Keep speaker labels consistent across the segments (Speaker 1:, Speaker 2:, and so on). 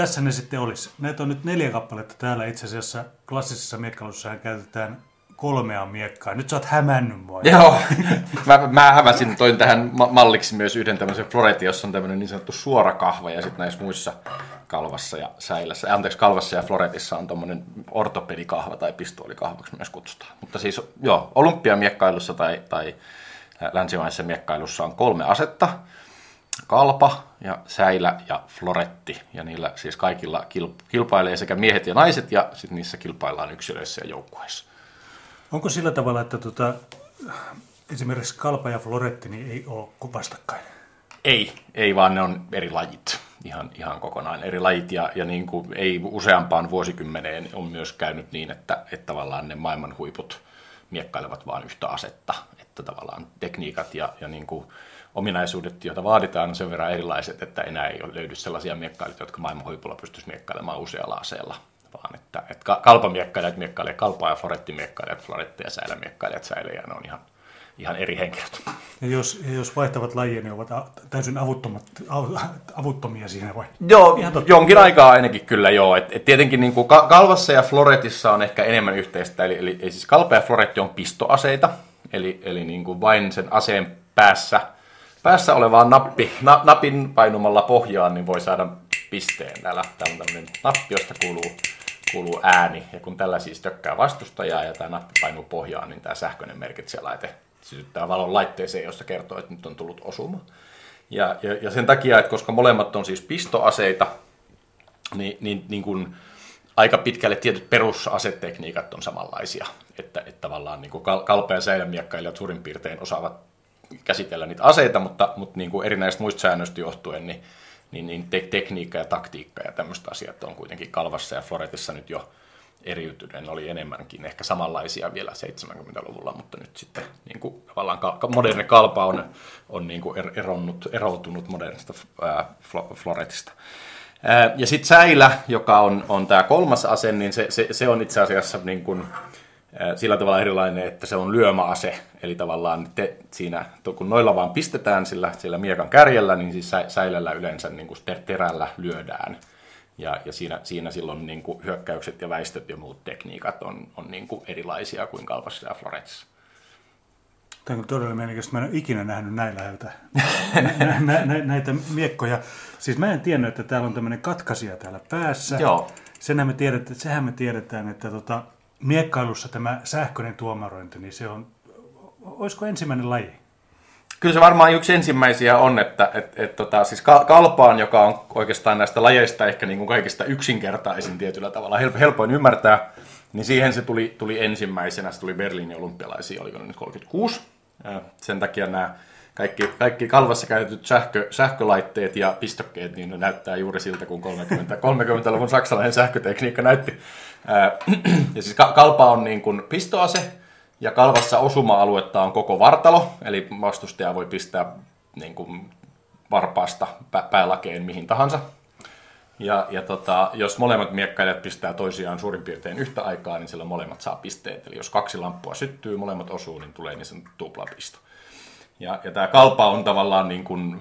Speaker 1: tässä ne sitten olisi. Näitä on nyt neljä kappaletta täällä itse asiassa. Klassisessa miekkailussa käytetään kolmea miekkaa. Nyt sä oot hämännyt mua.
Speaker 2: Joo, mä, mä hämäsin, toin tähän malliksi myös yhden tämmöisen floretin, jossa on tämmöinen niin sanottu suora kahva ja sitten näissä muissa kalvassa ja säilässä, anteeksi, kalvassa ja floretissa on tuommoinen ortopedikahva tai pistoolikahvaksi myös kutsutaan. Mutta siis joo, olympiamiekkailussa tai, tai länsimaisessa miekkailussa on kolme asetta, kalpa ja säilä ja floretti. Ja niillä siis kaikilla kilpailee sekä miehet ja naiset ja sitten niissä kilpaillaan yksilöissä ja joukkueissa.
Speaker 1: Onko sillä tavalla, että tota, esimerkiksi kalpa ja floretti niin ei ole vastakkain?
Speaker 2: Ei, ei vaan ne on eri lajit, ihan, ihan kokonaan eri lajit. Ja, ja niin kuin ei useampaan vuosikymmeneen on myös käynyt niin, että, että tavallaan ne maailman huiput miekkailevat vain yhtä asetta. Että tavallaan tekniikat ja, ja niin kuin ominaisuudet, joita vaaditaan, on sen verran erilaiset, että enää ei ole löydy sellaisia miekkailijoita, jotka maailman huipulla pystyisi miekkailemaan usealla aseella vaan että, että kalpamiekkailijat miekkailijat kalpaa ja florettimiekkailijat floretti ja säilämiekkailijat säilejä, ne on ihan, ihan eri henkilöt.
Speaker 1: Ja jos, ja jos vaihtavat lajia, niin ovat täysin avuttomat, avuttomia siinä vai?
Speaker 2: Joo, jonkin aikaa ainakin kyllä joo. Et, et tietenkin niin kuin kalvassa ja floretissa on ehkä enemmän yhteistä, eli, eli, eli siis kalpa ja floretti on pistoaseita, eli, eli niin kuin vain sen aseen päässä, päässä olevaan nappi, na, napin painumalla pohjaan, niin voi saada pisteen. Täällä, täällä on tämmöinen nappi, josta kuuluu kuuluu ääni, ja kun tällä siis tökkää vastustajaa ja tämä nappi painuu pohjaan, niin tämä sähköinen merkitsijälaite sytyttää valon laitteeseen, josta kertoo, että nyt on tullut osuma. Ja, ja, ja sen takia, että koska molemmat on siis pistoaseita, niin, niin, niin kuin aika pitkälle tietyt perusasetekniikat on samanlaisia. Että, että tavallaan niin kalpea ja säilämiekkailijat suurin piirtein osaavat käsitellä niitä aseita, mutta, mutta niin kuin erinäistä muista säännöistä johtuen, niin niin, niin te- tekniikka ja taktiikka ja tämmöistä asiat on kuitenkin Kalvassa ja Floretissa nyt jo eriytyneen oli enemmänkin ehkä samanlaisia vielä 70-luvulla, mutta nyt sitten niin kuin, tavallaan moderni kalpa on, on niin kuin er-, eronnut, eroutunut modernista ää, Floretista. Ää, ja sitten säilä, joka on, on tämä kolmas ase, niin se, se, se on itse asiassa niin kuin, sillä tavalla erilainen, että se on lyömäase, eli tavallaan te, siinä, kun noilla vaan pistetään sillä, sillä miekan kärjellä, niin siis säilällä yleensä niin kuin terällä lyödään. Ja, ja siinä, siinä silloin niin kuin hyökkäykset ja väistöt ja muut tekniikat on, on niin kuin erilaisia kuin kalpassa ja floretsissa.
Speaker 1: Tämä on todella mielenkiintoista. Mä en ole ikinä nähnyt näin läheltä nä, nä, nä, näitä miekkoja. Siis mä en tiennyt, että täällä on tämmöinen katkaisija täällä päässä.
Speaker 2: Joo.
Speaker 1: Senhän me tiedetään, sehän me tiedetään että tota, miekkailussa tämä sähköinen tuomarointi, niin se on, olisiko ensimmäinen laji?
Speaker 2: Kyllä se varmaan yksi ensimmäisiä on, että et, et, tota, siis kalpaan, joka on oikeastaan näistä lajeista ehkä niin kuin kaikista yksinkertaisin tietyllä tavalla, helpoin ymmärtää, niin siihen se tuli, tuli ensimmäisenä, se tuli Berliinin olympialaisiin, oliko nyt 36. Ja sen takia nämä kaikki, kaikki kalvassa käytetyt sähkö, sähkölaitteet ja pistokkeet, niin ne näyttää juuri siltä, kun 30, 30-luvun saksalainen sähkötekniikka näytti. ja siis kalpa on niin kuin pistoase, ja kalvassa osuma-aluetta on koko vartalo, eli vastustaja voi pistää niin kuin varpaasta päälakeen mihin tahansa. Ja, ja tota, jos molemmat miekkailijat pistää toisiaan suurin piirtein yhtä aikaa, niin silloin molemmat saa pisteet. Eli jos kaksi lamppua syttyy, molemmat osuu, niin tulee niin sanottu tuplapisto. Ja, ja tämä kalpa on tavallaan niin kuin,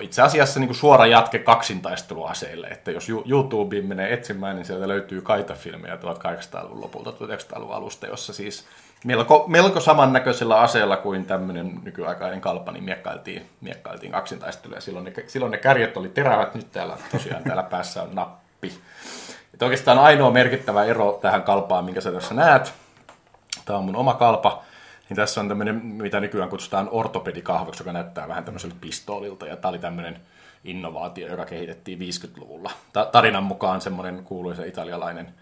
Speaker 2: itse asiassa niin kuin suora jatke kaksintaisteluaseille, että jos YouTubeen menee etsimään, niin sieltä löytyy kaitafilmejä 1800-luvun lopulta, 1900-luvun alusta, jossa siis melko, melko samannäköisellä aseella kuin tämmöinen nykyaikainen kalpa, niin miekkailtiin, miekkailtiin kaksintaisteluja. Silloin ne, silloin ne kärjet oli terävät, nyt täällä tosiaan täällä päässä on nappi. Että oikeastaan ainoa merkittävä ero tähän kalpaan, minkä sä tässä näet, tämä on mun oma kalpa, niin tässä on tämmöinen, mitä nykyään kutsutaan ortopedikahvoksi, joka näyttää vähän tämmöiseltä pistoolilta. Ja tämä oli tämmöinen innovaatio, joka kehitettiin 50-luvulla. Ta- tarinan mukaan semmoinen kuuluisa italialainen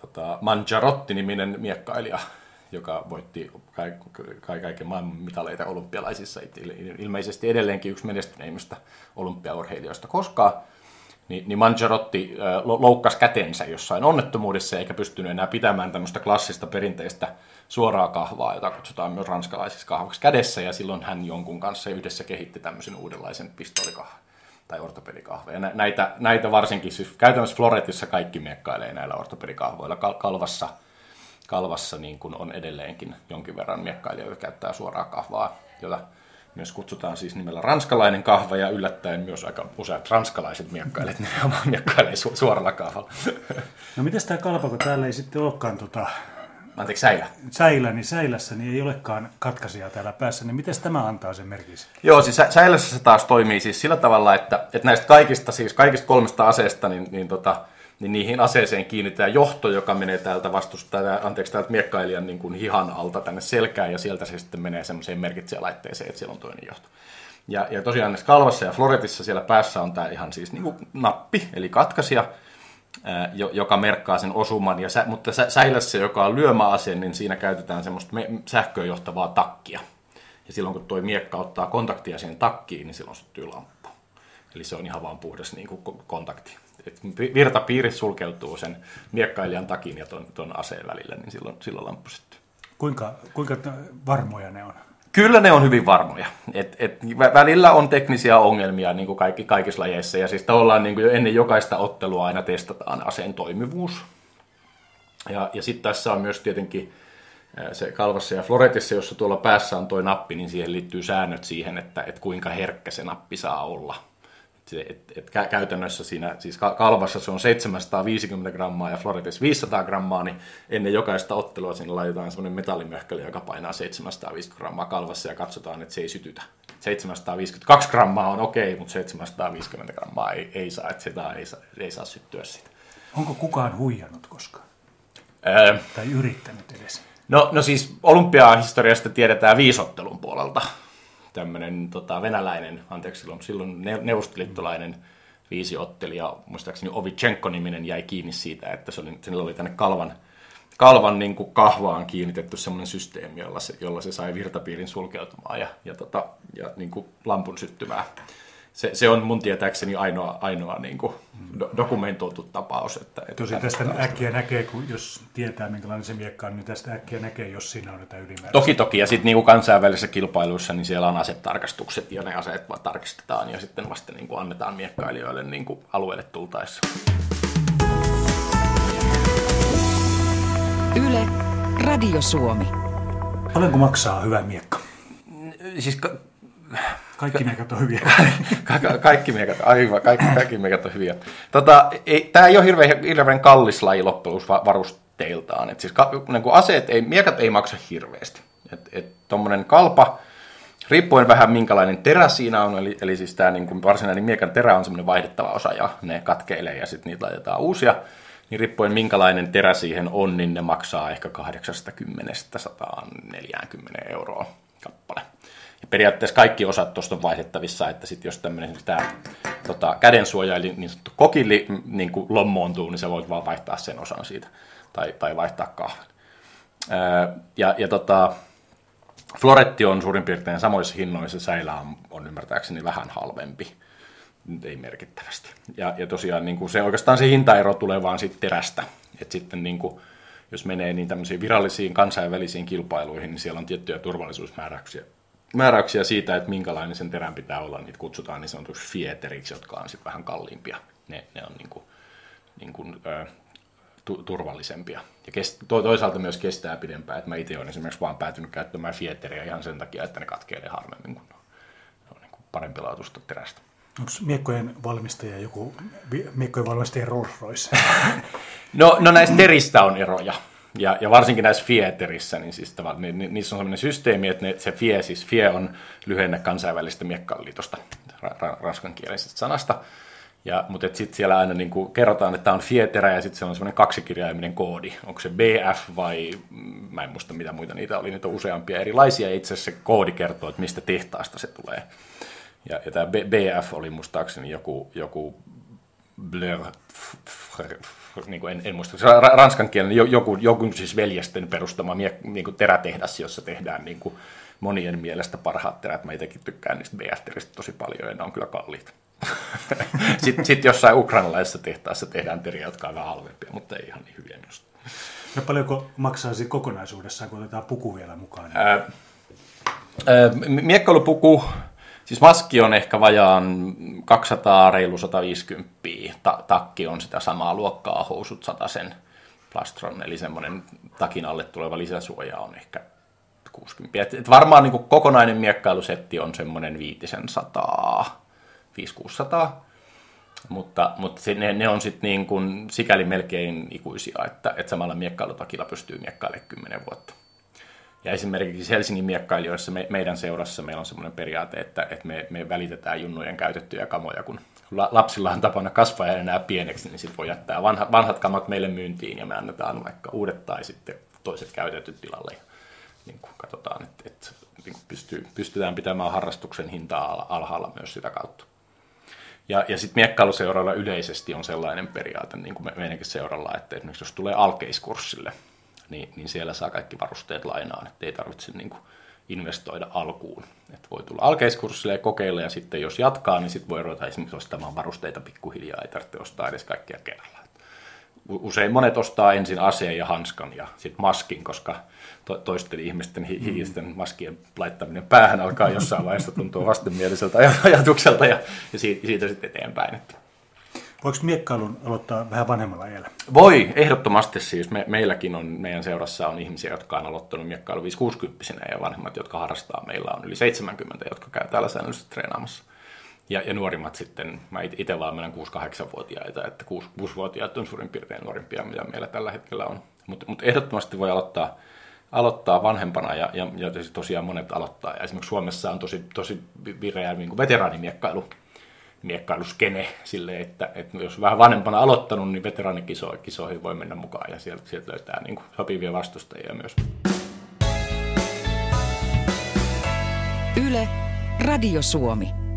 Speaker 2: tota, Mangiarotti-niminen miekkailija, joka voitti ka- ka- kaiken maailman mitaleita olympialaisissa. Ilmeisesti edelleenkin yksi menestyneimmistä olympiaurheilijoista koskaan. Niin, niin Mangiarotti äh, loukkasi kätensä jossain onnettomuudessa eikä pystynyt enää pitämään tämmöistä klassista perinteistä suoraa kahvaa, jota kutsutaan myös ranskalaisiksi kahvaksi kädessä, ja silloin hän jonkun kanssa yhdessä kehitti tämmöisen uudenlaisen pistoolikahvan tai ortopedikahveja. Näitä, näitä varsinkin, siis käytännössä Floretissa kaikki miekkailee näillä ortopedikahvoilla. Kalvassa, kalvassa niin kuin on edelleenkin jonkin verran miekkailijoita, käyttää suoraa kahvaa, jota myös kutsutaan siis nimellä ranskalainen kahva ja yllättäen myös aika useat ranskalaiset miekkailijat nimenomaan miekkailee su- suoralla kahvalla.
Speaker 1: No miten tämä kalpa, kun täällä ei sitten olekaan tota,
Speaker 2: Anteeksi, säilä.
Speaker 1: säilä, niin säilässä niin ei olekaan katkaisia täällä päässä, niin miten tämä antaa sen merkiksi?
Speaker 2: Joo, siis sä- säilössä se taas toimii siis sillä tavalla, että, että näistä kaikista, siis kaikista kolmesta aseesta, niin, niin, tota, niin niihin aseeseen kiinnitetään johto, joka menee täältä vastusta, anteeksi, täältä miekkailijan niin kuin hihan alta tänne selkään, ja sieltä se sitten menee semmoiseen merkitsijälaitteeseen, että siellä on toinen johto. Ja, ja tosiaan näissä kalvassa ja floretissa siellä päässä on tämä ihan siis niin kuin nappi, eli katkaisija, joka merkkaa sen osuman, ja sä, mutta sä, säilässä, joka on lyömäase, niin siinä käytetään semmoista me, sähköön johtavaa takkia. Ja silloin kun tuo miekka ottaa kontaktia siihen takkiin, niin silloin syttyy lamppu. Eli se on ihan vaan puhdas niin kuin ko- kontakti. Et vi- virtapiiri sulkeutuu sen miekkailijan takin ja ton, ton aseen välillä, niin silloin, silloin lamppu syttyy.
Speaker 1: Kuinka, kuinka varmoja ne on?
Speaker 2: Kyllä ne on hyvin varmoja. Et, et vä- välillä on teknisiä ongelmia niin kuin kaikki, kaikissa lajeissa. Ja siis tavallaan niin kuin jo ennen jokaista ottelua aina testataan aseen toimivuus. Ja, ja sitten tässä on myös tietenkin se kalvassa ja floretissa, jossa tuolla päässä on tuo nappi, niin siihen liittyy säännöt siihen, että, että kuinka herkkä se nappi saa olla. Et, se- et, et kä- käytännössä siinä, siis ka- kalvassa se on 750 grammaa ja floretissa 500 grammaa, niin ennen jokaista ottelua sinne laitetaan semmoinen metallimöhkäli, joka painaa 750 grammaa kalvassa ja katsotaan, että se ei sytytä. 752 grammaa on okei, mutta 750 grammaa ei, ei saa, että sitä ei saa, ei saa syttyä siitä.
Speaker 1: Onko kukaan huijannut koskaan?
Speaker 2: Öö,
Speaker 1: Tai yrittänyt edes?
Speaker 2: No, no siis olympiahistoriasta tiedetään viisottelun puolelta. Tämmöinen tota, venäläinen, anteeksi silloin, silloin ne- neuvostoliittolainen viisiottelija, muistaakseni Ovichenko-niminen jäi kiinni siitä, että se oli, sillä oli tänne kalvan, kalvan niin kuin kahvaan kiinnitetty semmoinen systeemi, jolla se, jolla se sai virtapiirin sulkeutumaan ja, ja, tota, ja niin kuin lampun syttymään. Se, se on mun tietääkseni ainoa, ainoa niin kuin do, dokumentoitu tapaus. Että, että
Speaker 1: Tosi tästä äkkiä näkee, kun jos tietää minkälainen se miekka on, niin tästä äkkiä näkee, jos siinä on jotain ylimääräistä.
Speaker 2: Toki toki, ja sitten niinku kansainvälisissä kilpailuissa niin siellä on asetarkastukset, ja ne aseet vaan tarkistetaan, ja sitten vasta niinku annetaan miekkailijoille niinku alueelle tultaessa.
Speaker 3: Yle, Radio Suomi.
Speaker 1: Paljonko maksaa hyvä miekka?
Speaker 2: Siis
Speaker 1: Kaikki miekat on hyviä.
Speaker 2: ka- ka- kaikki miekat, aivan, kaikki, kaikki miekat on hyviä. Tota, ei, tämä ei ole hirveän, hirveän kallis laji loppujen varusteiltaan. Et siis ka, niin aseet, ei, miekat ei maksa hirveästi. Et, et tommonen kalpa, riippuen vähän minkälainen terä siinä on, eli, eli siis tämä niin varsinainen miekan terä on semmoinen vaihdettava osa ja ne katkeilee ja sitten niitä laitetaan uusia, niin riippuen minkälainen terä siihen on, niin ne maksaa ehkä 80-140 euroa kappale. Ja periaatteessa kaikki osat tuosta on vaihdettavissa, että sitten jos tämmöinen tämä tota, kädensuoja, eli niin sanottu kokilli m, niin kuin lommoontuu, niin sä voit vaan vaihtaa sen osan siitä, tai, tai vaihtaa kahvan. Ää, ja, ja tota, Floretti on suurin piirtein samoissa hinnoissa, säilä on, on ymmärtääkseni vähän halvempi, Nyt ei merkittävästi. Ja, ja tosiaan niin kuin se, oikeastaan se hintaero tulee vaan siitä terästä, että sitten niin kuin, jos menee niin tämmöisiin virallisiin kansainvälisiin kilpailuihin, niin siellä on tiettyjä turvallisuusmääräyksiä määräyksiä siitä, että minkälainen sen terän pitää olla, niitä kutsutaan niin sanotuksi fieteriksi, jotka on sitten vähän kalliimpia. Ne, ne on niin kuin, niin kuin, ö, tu- turvallisempia. Ja kest- to- toisaalta myös kestää pidempään. että mä itse olen esimerkiksi vaan päätynyt käyttämään fieteriä ihan sen takia, että ne katkeilee harvemmin, kun ne on, niin kuin parempi laatusta terästä.
Speaker 1: Onko miekkojen valmistaja joku miekkojen valmistaja Rolls Royce?
Speaker 2: No, no näistä teristä on eroja. Ja, ja varsinkin näissä Fieterissä, niin siis tavallaan, ni, ni, niissä on sellainen systeemi, että ne, se FIE, siis FIE on lyhenne kansainvälistä miekkaliitosta, ra, ra, ranskankielisestä sanasta. Ja, mutta sitten siellä aina niin kuin kerrotaan, että tämä on Fieterä ja sitten se on semmoinen kaksikirjaiminen koodi. Onko se BF vai, mm, mä en muista mitä muita niitä oli, niitä on useampia erilaisia. Itse asiassa se koodi kertoo, että mistä tehtaasta se tulee. Ja, ja tämä BF oli muistaakseni joku, joku Blur, niin kuin en, en muista, se on ra- ranskan kielen, jo- joku, joku siis veljesten perustama mie, niin kuin terätehdas, jossa tehdään niin kuin monien mielestä parhaat terät. Mä itsekin tykkään niistä BF-teristä tosi paljon ja ne on kyllä kalliita. sitten sit jossain ukrainalaisessa tehtaassa tehdään teriä, jotka on vähän halvempia, mutta ei ihan niin hyviä minusta.
Speaker 1: No paljonko maksaa siinä kokonaisuudessaan, kun otetaan puku vielä mukaan?
Speaker 2: Ää, ää, Miekkailupuku, siis maski on ehkä vajaan 200, reilu 150. Ta- takki on sitä samaa luokkaa, housut sen plastron, eli semmoinen takin alle tuleva lisäsuoja on ehkä 60. Et, varmaan niin kokonainen miekkailusetti on semmoinen 500, 500 mutta, mutta se, ne, ne on sitten niin sikäli melkein ikuisia, että, että samalla miekkailutakilla pystyy miekkailemaan 10 vuotta. Ja esimerkiksi Helsingin miekkailijoissa me, meidän seurassa meillä on semmoinen periaate, että, että me, me välitetään junnujen käytettyjä kamoja, kun la, lapsilla on tapana kasvaa ja enää pieneksi, niin sitten voi jättää vanha, vanhat kamat meille myyntiin ja me annetaan vaikka uudet tai sitten toiset käytetyt tilalle. Ja niin kuin katsotaan, että, että niin kuin pystyy, pystytään pitämään harrastuksen hintaa alhaalla myös sitä kautta. Ja, ja sitten miekkailuseuroilla yleisesti on sellainen periaate, niin kuin me, meidänkin seuralla, että esimerkiksi jos tulee alkeiskurssille, niin, niin siellä saa kaikki varusteet lainaan, että ei tarvitse niin kuin investoida alkuun. Et voi tulla alkeiskurssille ja kokeilla ja sitten jos jatkaa, niin sitten voi ruveta esimerkiksi ostamaan varusteita pikkuhiljaa, ei tarvitse ostaa edes kaikkia kerralla. Usein monet ostaa ensin aseen ja hanskan ja sitten maskin, koska to- toisten ihmisten hi- hiisten maskien laittaminen päähän alkaa jossain vaiheessa tuntua vastenmieliseltä ajatukselta ja, ja siitä, siitä sitten eteenpäin. Että.
Speaker 1: Voiko miekkailun aloittaa vähän vanhemmalla iällä?
Speaker 2: Voi, ehdottomasti siis. Me, meilläkin on, meidän seurassa on ihmisiä, jotka on aloittanut miekkailu 560 ja vanhemmat, jotka harrastaa. Meillä on yli 70, jotka käy täällä säännöllisesti treenaamassa. Ja, ja nuorimmat sitten, mä itse vaan menen 6-8-vuotiaita, että 6-vuotiaat on suurin piirtein nuorimpia, mitä meillä tällä hetkellä on. Mutta mut ehdottomasti voi aloittaa, aloittaa vanhempana ja, ja, ja tosiaan monet aloittaa. Ja esimerkiksi Suomessa on tosi, tosi vireä niin veteraanimiekkailu miekkailuskene sille, että, että jos vähän vanhempana aloittanut, niin veteraanikisoihin voi mennä mukaan ja sieltä, sieltä löytää niin kuin sopivia vastustajia myös.
Speaker 3: Yle, Radio Suomi.